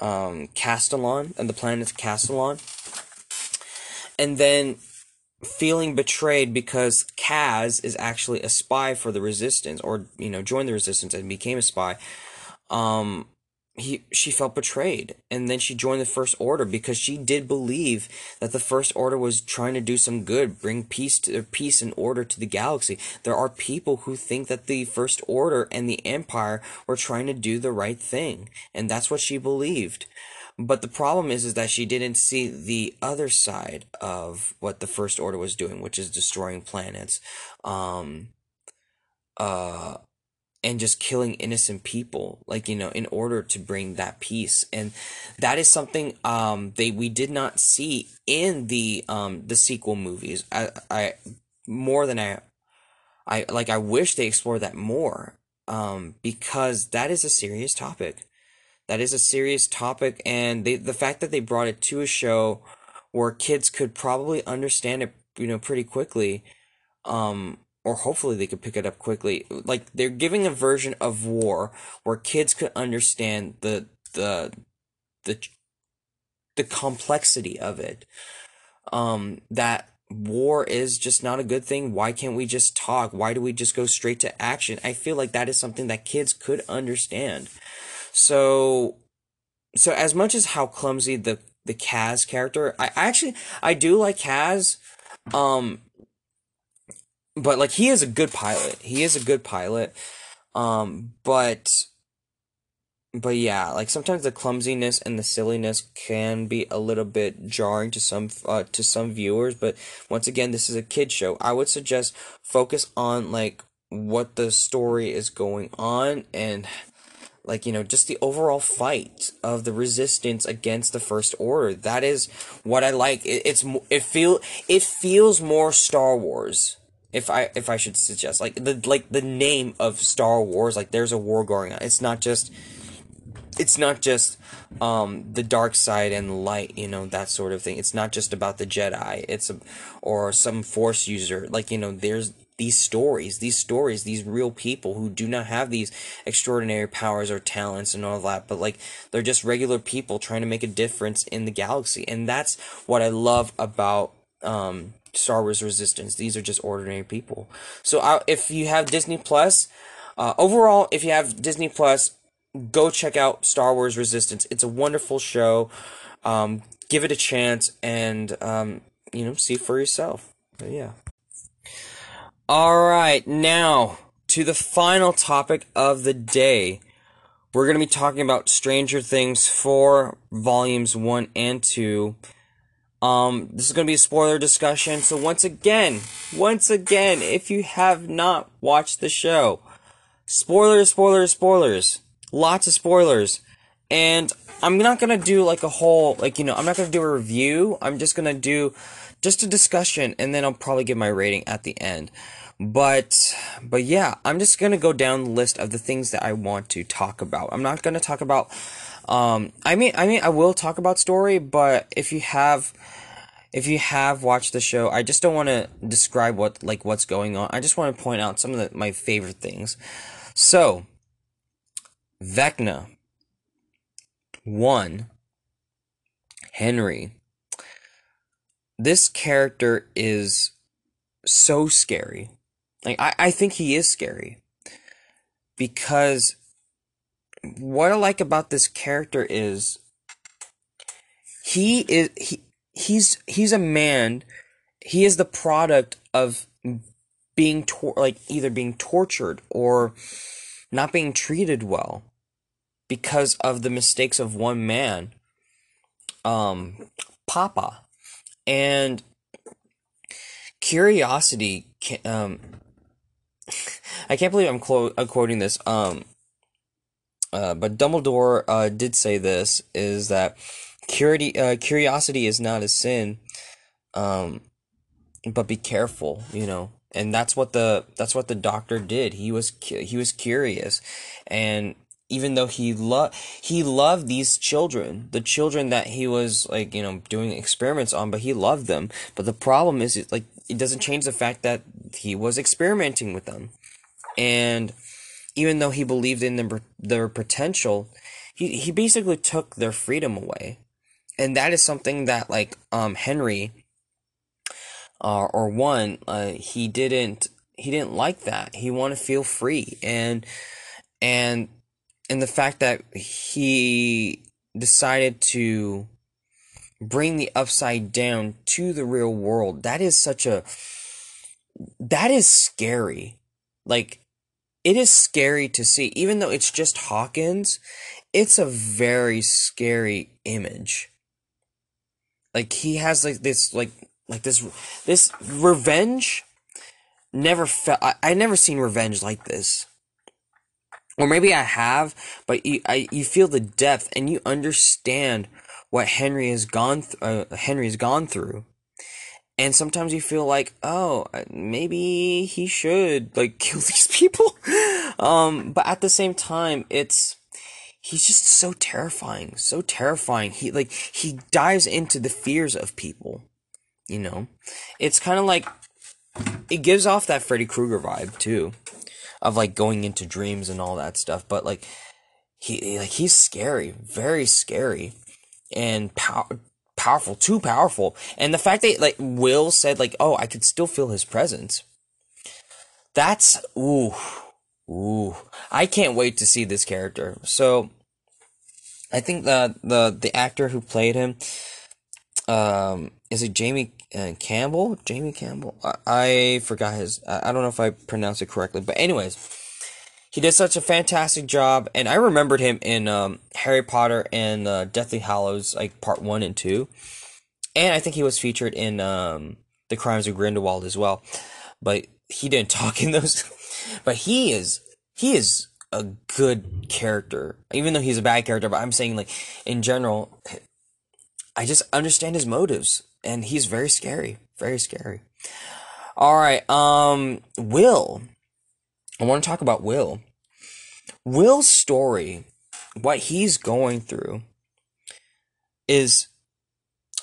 um, Castilon, and the planet Castilon. And then feeling betrayed because Kaz is actually a spy for the resistance or you know joined the resistance and became a spy um he she felt betrayed and then she joined the first order because she did believe that the first order was trying to do some good bring peace to peace and order to the galaxy. There are people who think that the first order and the empire were trying to do the right thing and that's what she believed. But the problem is, is that she didn't see the other side of what the First Order was doing, which is destroying planets, um, uh, and just killing innocent people, like you know, in order to bring that peace. And that is something um they we did not see in the um the sequel movies. I I more than I I like I wish they explored that more um because that is a serious topic that is a serious topic, and they, the fact that they brought it to a show where kids could probably understand it, you know, pretty quickly, um, or hopefully they could pick it up quickly. Like they're giving a version of war where kids could understand the the the the complexity of it. Um, that war is just not a good thing. Why can't we just talk? Why do we just go straight to action? I feel like that is something that kids could understand. So, so as much as how clumsy the the Kaz character, I, I actually I do like Kaz, um, but like he is a good pilot. He is a good pilot, um, but but yeah, like sometimes the clumsiness and the silliness can be a little bit jarring to some uh, to some viewers. But once again, this is a kid show. I would suggest focus on like what the story is going on and like you know just the overall fight of the resistance against the first order that is what i like it, it's it feel it feels more star wars if i if i should suggest like the like the name of star wars like there's a war going on. It's not just it's not just um the dark side and light you know that sort of thing. It's not just about the jedi. It's a or some force user. Like you know there's these stories, these stories, these real people who do not have these extraordinary powers or talents and all that, but like they're just regular people trying to make a difference in the galaxy. And that's what I love about um, Star Wars Resistance. These are just ordinary people. So uh, if you have Disney Plus, uh, overall, if you have Disney Plus, go check out Star Wars Resistance. It's a wonderful show. Um, give it a chance and um, you know see for yourself. But yeah. All right, now to the final topic of the day. We're going to be talking about Stranger Things 4 volumes 1 and 2. Um this is going to be a spoiler discussion. So once again, once again, if you have not watched the show, spoilers, spoilers, spoilers. Lots of spoilers. and I'm not gonna do like a whole like you know I'm not gonna do a review. I'm just gonna do just a discussion, and then I'll probably give my rating at the end. But but yeah, I'm just gonna go down the list of the things that I want to talk about. I'm not gonna talk about. Um, I mean, I mean, I will talk about story, but if you have, if you have watched the show, I just don't want to describe what like what's going on. I just want to point out some of the, my favorite things. So, Vecna, one, Henry. This character is so scary. Like I, I think he is scary. Because what I like about this character is he is he he's he's a man. He is the product of being tor- like either being tortured or not being treated well because of the mistakes of one man um papa. And curiosity um (laughs) I can't believe I'm, quote, I'm quoting this um uh, but Dumbledore uh, did say this is that curiosity, uh, curiosity is not a sin, um, but be careful, you know. And that's what the that's what the doctor did. He was he was curious, and even though he loved he loved these children, the children that he was like you know doing experiments on, but he loved them. But the problem is, like it doesn't change the fact that he was experimenting with them, and even though he believed in their, their potential, he, he basically took their freedom away. And that is something that, like, um, Henry, uh, or one, uh, he didn't, he didn't like that. He wanted to feel free. And, and, and the fact that he decided to bring the upside down to the real world, that is such a, that is scary. Like, it is scary to see. Even though it's just Hawkins, it's a very scary image. Like he has like this like like this this revenge never felt I, I never seen revenge like this. Or maybe I have, but you I you feel the depth and you understand what Henry has gone th- uh, Henry has gone through and sometimes you feel like oh uh, maybe he should like (laughs) kill these people. Um but at the same time it's he's just so terrifying so terrifying. He like he dives into the fears of people you know? It's kind of like it gives off that freddy krueger vibe too of like going into dreams and all that stuff. But like he like he's scary very scary. And pow- powerful, too powerful. And the fact that like Will said like, "Oh, I could still feel his presence." That's ooh, ooh. I can't wait to see this character. So, I think the the the actor who played him, um, is it Jamie uh, Campbell? Jamie Campbell. I, I forgot his. I, I don't know if I pronounced it correctly, but anyways he did such a fantastic job, and I remembered him in um, Harry Potter and uh, Deathly Hallows, like part one and two, and I think he was featured in um, The Crimes of Grindelwald as well, but he didn't (laughs) talk in those. but he is he is a good character, even though he's a bad character. But I'm saying like in general, I just understand his motives, and he's very scary, very scary. All right, um, Will I want to talk about Will. Will's story, what he's going through, is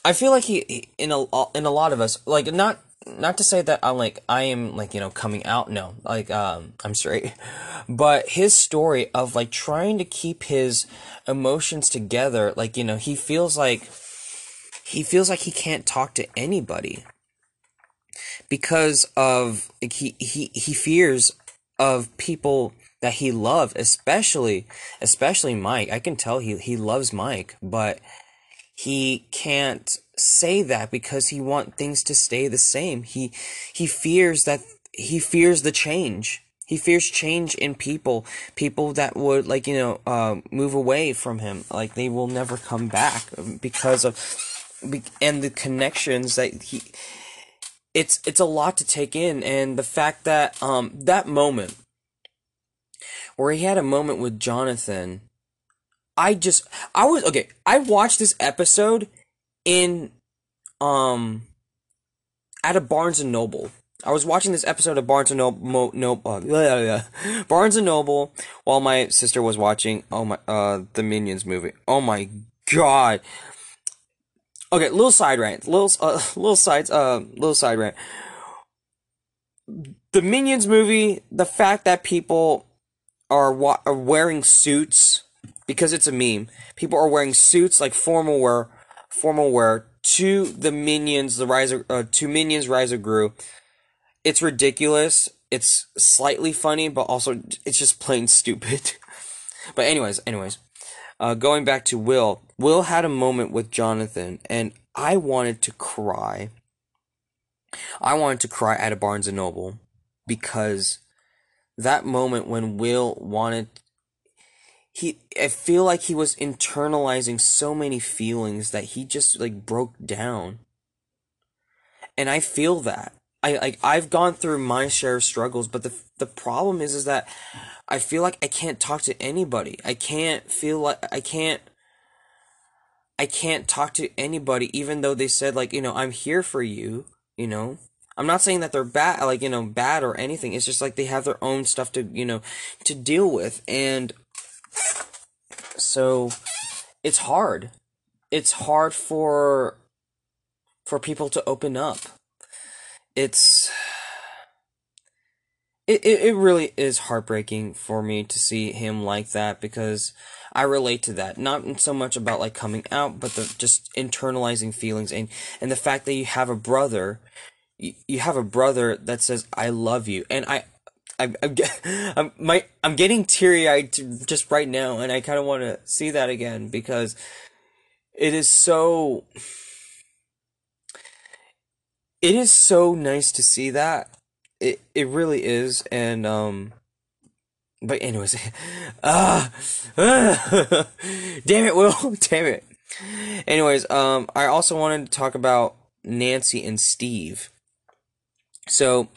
I feel like he in a in a lot of us like not not to say that I'm like I am like you know coming out no like um I'm straight (laughs) but his story of like trying to keep his emotions together like you know he feels like he feels like he can't talk to anybody because of like, he he he fears of people that he loved, especially especially Mike. I can tell he he loves Mike, but he can't say that because he want things to stay the same. He he fears that he fears the change. He fears change in people, people that would like you know uh, move away from him, like they will never come back because of and the connections that he it's it's a lot to take in and the fact that um that moment where he had a moment with Jonathan I just I was okay. I watched this episode in um at a Barnes and Noble. I was watching this episode of Barnes and Noble, no, uh, (laughs) Barnes and Noble while my sister was watching oh my uh the Minions movie. Oh my god. Okay, little side rant, little uh, (laughs) little sides uh little side rant. The Minions movie, the fact that people are, wa- are wearing suits because it's a meme. People are wearing suits like formal wear, formal wear to the Minions, the Rise of, uh, to Minions Rise of Gru. It's ridiculous. It's slightly funny, but also it's just plain stupid. (laughs) but anyways, anyways, uh, going back to Will, Will had a moment with Jonathan, and I wanted to cry. I wanted to cry at a Barnes and Noble because that moment when Will wanted he I feel like he was internalizing so many feelings that he just like broke down. And I feel that. I like I've gone through my share of struggles, but the the problem is is that I feel like I can't talk to anybody. I can't feel like I can't I can't talk to anybody even though they said like, you know, I'm here for you, you know. I'm not saying that they're bad, like, you know, bad or anything. It's just like they have their own stuff to, you know, to deal with. And so it's hard. It's hard for, for people to open up. It's, it, it, it really is heartbreaking for me to see him like that because I relate to that. Not so much about like coming out, but the just internalizing feelings and, and the fact that you have a brother you, you have a brother that says I love you, and I. I'm, (laughs) I'm, I'm, my, I'm getting teary eyed just right now, and I kind of want to see that again because it is so. It is so nice to see that. It it really is, and um. But anyways, (laughs) ah, uh, (laughs) damn it, Will, (laughs) damn it. Anyways, um, I also wanted to talk about Nancy and Steve. So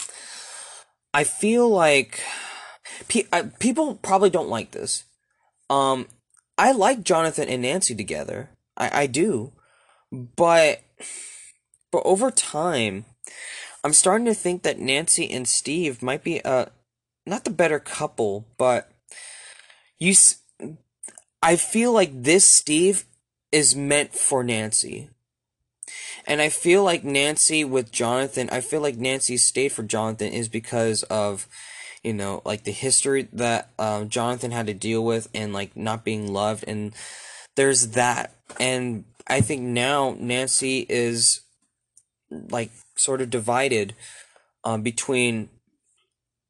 I feel like pe- I, people probably don't like this. Um, I like Jonathan and Nancy together. I, I do, but but over time, I'm starting to think that Nancy and Steve might be uh not the better couple, but you. I feel like this Steve is meant for Nancy. And I feel like Nancy with Jonathan, I feel like Nancy stayed for Jonathan is because of, you know, like the history that um, Jonathan had to deal with and like not being loved. And there's that. And I think now Nancy is like sort of divided um, between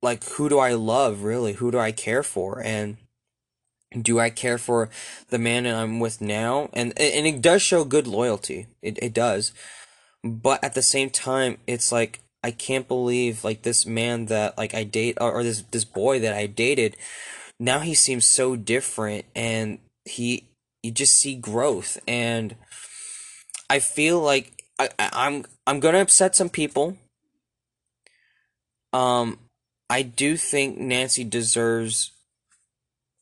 like who do I love really? Who do I care for? And do I care for the man that I'm with now? And and it does show good loyalty. It it does. But at the same time, it's like I can't believe like this man that like I date or, or this this boy that I dated now he seems so different and he you just see growth and I feel like I, I'm I'm gonna upset some people. Um I do think Nancy deserves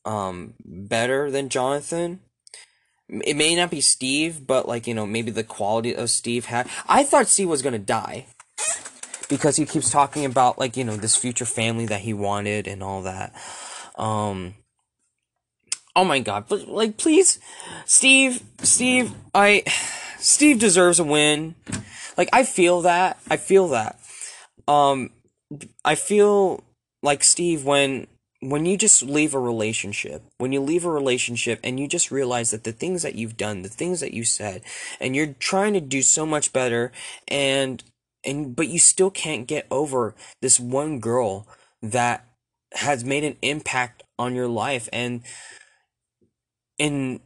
um better than Jonathan. It may not be Steve, but like you know, maybe the quality of Steve had. I thought Steve was gonna die because he keeps talking about like you know this future family that he wanted and all that. Um. Oh my god! But like, please, Steve, Steve, I, Steve deserves a win. Like I feel that. I feel that. Um, I feel like Steve when when you just leave a relationship, when you leave a relationship and you just realize that the things that you've done, the things that you said, and you're trying to do so much better and and but you still can't get over this one girl that has made an impact on your life and and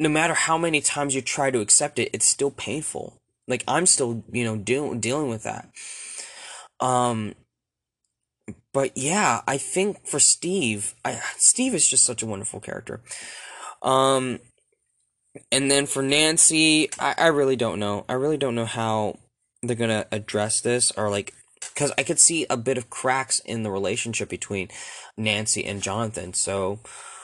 no matter how many times you try to accept it, it's still painful. Like I'm still, you know, dealing dealing with that. Um but yeah, I think for Steve, I, Steve is just such a wonderful character. Um, and then for Nancy, I, I really don't know. I really don't know how they're gonna address this or like, because I could see a bit of cracks in the relationship between Nancy and Jonathan. So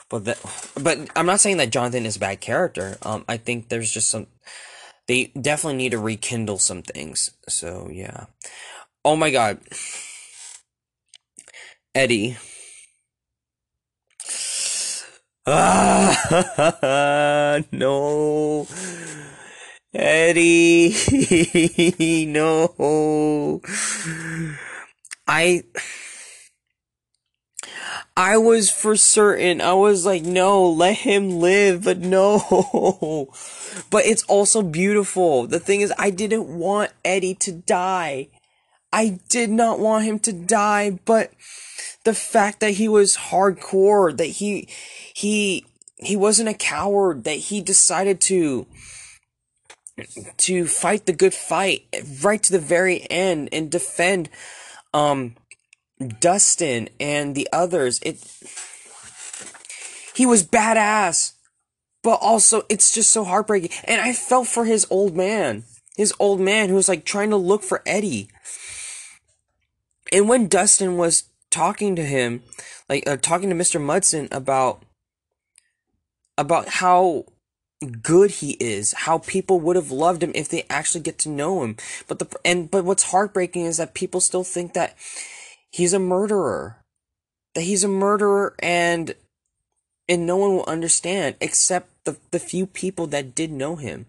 but that, but I'm not saying that Jonathan is a bad character. Um, I think there's just some, they definitely need to rekindle some things. So yeah. Oh my god. Eddie. Ah, (laughs) no. Eddie, (laughs) no. I I was for certain. I was like, no, let him live, but (laughs) no. But it's also beautiful. The thing is, I didn't want Eddie to die. I did not want him to die, but the fact that he was hardcore, that he, he, he wasn't a coward, that he decided to, to fight the good fight right to the very end and defend, um, Dustin and the others. It, he was badass, but also it's just so heartbreaking. And I felt for his old man, his old man who was like trying to look for Eddie. And when Dustin was talking to him, like uh, talking to Mr. Munson about about how good he is, how people would have loved him if they actually get to know him. But the and but what's heartbreaking is that people still think that he's a murderer. That he's a murderer and and no one will understand except the the few people that did know him.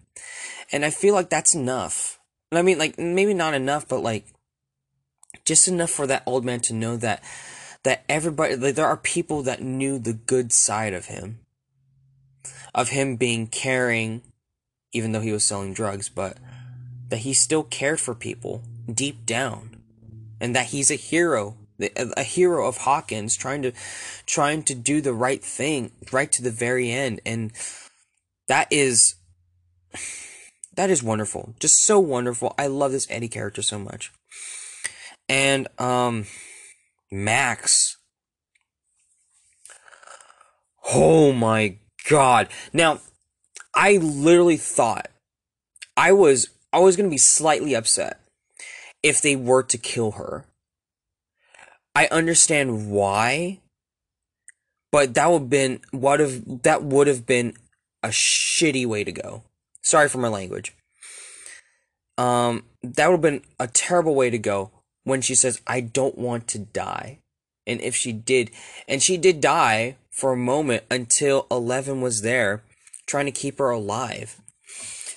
And I feel like that's enough. I mean like maybe not enough, but like just enough for that old man to know that that everybody like there are people that knew the good side of him of him being caring even though he was selling drugs but that he still cared for people deep down and that he's a hero a hero of Hawkins trying to trying to do the right thing right to the very end. And that is that is wonderful. Just so wonderful. I love this Eddie character so much. And um Max. Oh my god. Now, I literally thought I was I was going to be slightly upset if they were to kill her. I understand why, but that would been what have that would have been a shitty way to go. Sorry for my language. Um, that would have been a terrible way to go when she says, I don't want to die. And if she did, and she did die for a moment until Eleven was there trying to keep her alive.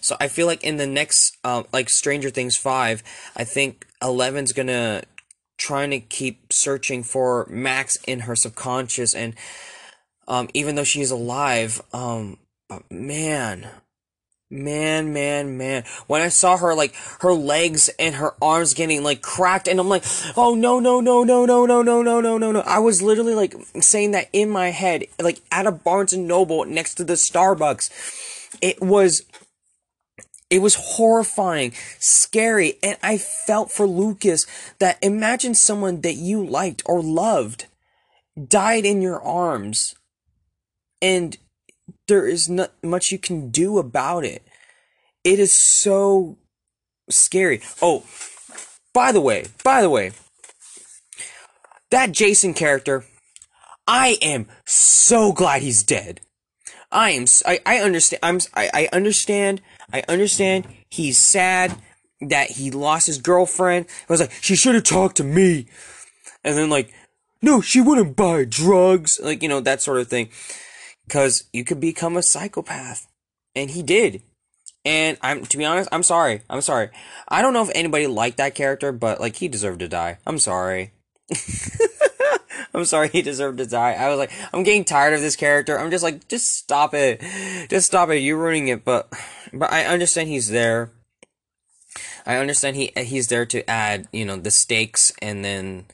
So I feel like in the next, um, like Stranger Things 5, I think Eleven's gonna trying to keep searching for Max in her subconscious and um, even though she's alive, um, but man, Man, man, man. When I saw her, like, her legs and her arms getting, like, cracked, and I'm like, oh, no, no, no, no, no, no, no, no, no, no, no. I was literally, like, saying that in my head, like, at a Barnes & Noble next to the Starbucks. It was, it was horrifying, scary, and I felt for Lucas that imagine someone that you liked or loved died in your arms. And there is not much you can do about it. It is so scary. Oh, by the way, by the way, that Jason character, I am so glad he's dead. I am. I, I understand. I'm. I, I understand. I understand. He's sad that he lost his girlfriend. I was like, she should have talked to me. And then like, no, she wouldn't buy drugs. Like you know that sort of thing. Because you could become a psychopath. And he did. And I'm to be honest, I'm sorry. I'm sorry. I don't know if anybody liked that character, but like he deserved to die. I'm sorry. (laughs) (laughs) I'm sorry he deserved to die. I was like, I'm getting tired of this character. I'm just like, just stop it. Just stop it. You're ruining it. But but I understand he's there. I understand he he's there to add, you know, the stakes and then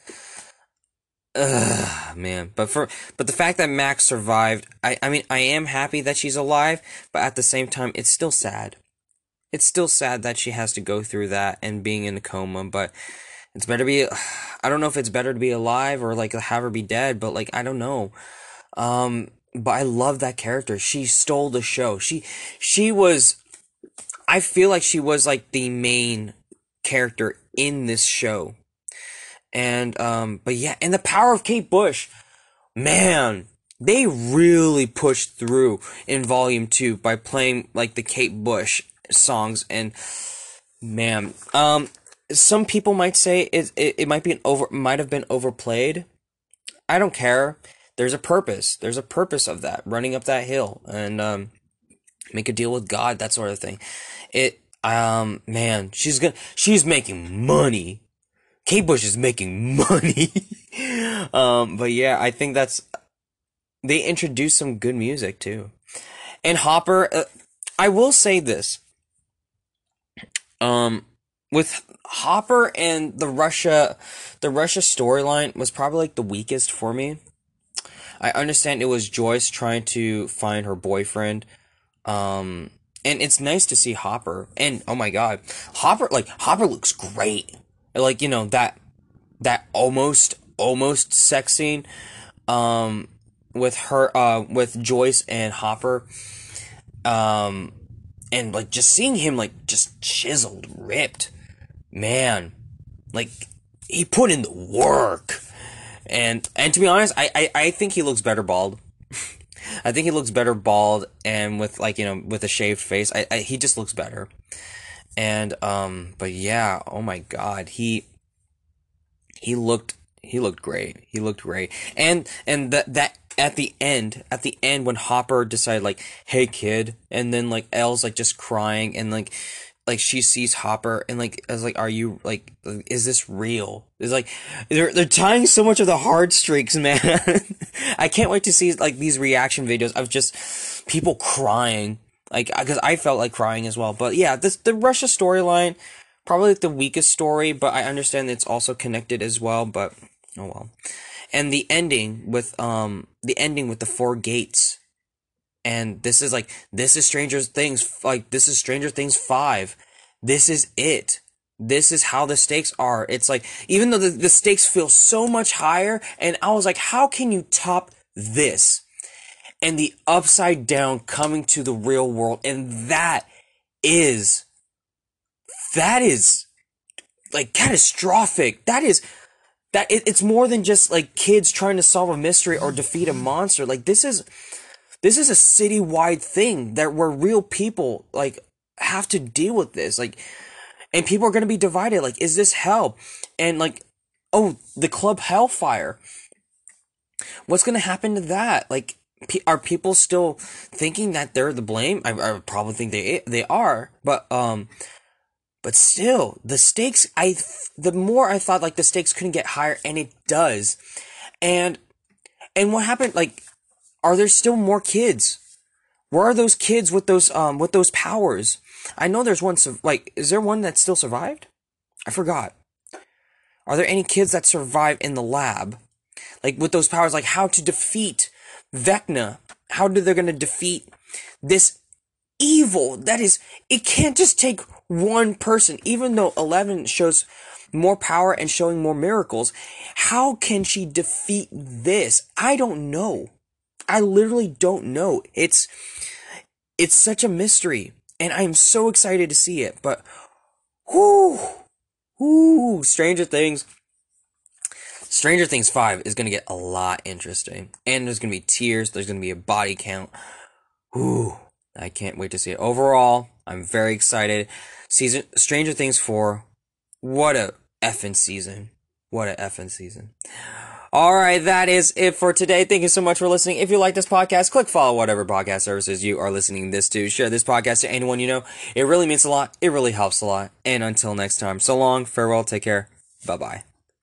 Ugh, man. But for but the fact that Max survived, I I mean I am happy that she's alive, but at the same time it's still sad. It's still sad that she has to go through that and being in a coma, but it's better to be (sighs) I don't know if it's better to be alive or like have her be dead, but like I don't know. Um but I love that character. She stole the show. She she was I feel like she was like the main character in this show and um, but yeah, and the power of Kate Bush, man, they really pushed through in volume two by playing like the Kate Bush songs and man, um, some people might say it, it, it might be an over might have been overplayed. I don't care. There's a purpose. There's a purpose of that running up that hill and um, make a deal with God, that sort of thing. It um man, she's gonna she's making money. Kate Bush is making (laughs) money. um, but yeah, I think that's they introduced some good music too. And Hopper, uh, I will say this. Um, with Hopper and the Russia, the Russia storyline was probably like the weakest for me. I understand it was Joyce trying to find her boyfriend. Um, and it's nice to see Hopper. And oh my god, Hopper like Hopper looks great. Like you know that that almost almost sex scene. Um, with her uh with Joyce and Hopper um and like just seeing him like just chiseled ripped man like he put in the work. And and to be honest I I, I think he looks better bald. (laughs) I think he looks better bald and with like you know with a shaved face. I, I he just looks better. And um but yeah oh my god he he looked he looked great. He looked great. And and that that at the end, at the end when Hopper decided like, "Hey kid," and then like El's like just crying and like like she sees Hopper and like I was like, "Are you like is this real?" It's like they're they're tying so much of the hard streaks, (laughs) man. I can't wait to see like these reaction videos of just people crying, like because I felt like crying as well. But yeah, this the Russia storyline probably like the weakest story, but I understand it's also connected as well. But oh well and the ending with um the ending with the four gates and this is like this is stranger things like this is stranger things 5 this is it. This is how the stakes are. It's like even though the, the stakes feel so much higher and i was like how can you top this and the upside down coming to the real world? And that is that is like catastrophic. That is that it, it's more than just like kids trying to solve a mystery or defeat a monster. Like this is this is a citywide thing that where real people like have to deal with this. Like and people are going to be divided like is this hell? And like oh, the club Hellfire. What's going to happen to that? Like are people still thinking that they're the blame? I, I probably think they they are, but um but still, the stakes, I, the more I thought like the stakes couldn't get higher, and it does. And, and what happened, like, are there still more kids? Where are those kids with those, um, with those powers? I know there's one, like, is there one that still survived? I forgot. Are there any kids that survive in the lab? Like, with those powers, like, how to defeat Vecna? How do they're gonna defeat this evil that is, it can't just take one person, even though Eleven shows more power and showing more miracles, how can she defeat this? I don't know. I literally don't know. It's it's such a mystery, and I am so excited to see it. But whoo, whoo, Stranger Things. Stranger Things 5 is going to get a lot interesting. And there's going to be tears, there's going to be a body count. Ooh, I can't wait to see it. Overall, I'm very excited. Season Stranger Things 4. What a effing season. What a effing season. All right, that is it for today. Thank you so much for listening. If you like this podcast, click follow whatever podcast services you are listening this to. Share this podcast to anyone you know. It really means a lot. It really helps a lot. And until next time, so long, farewell, take care. Bye bye.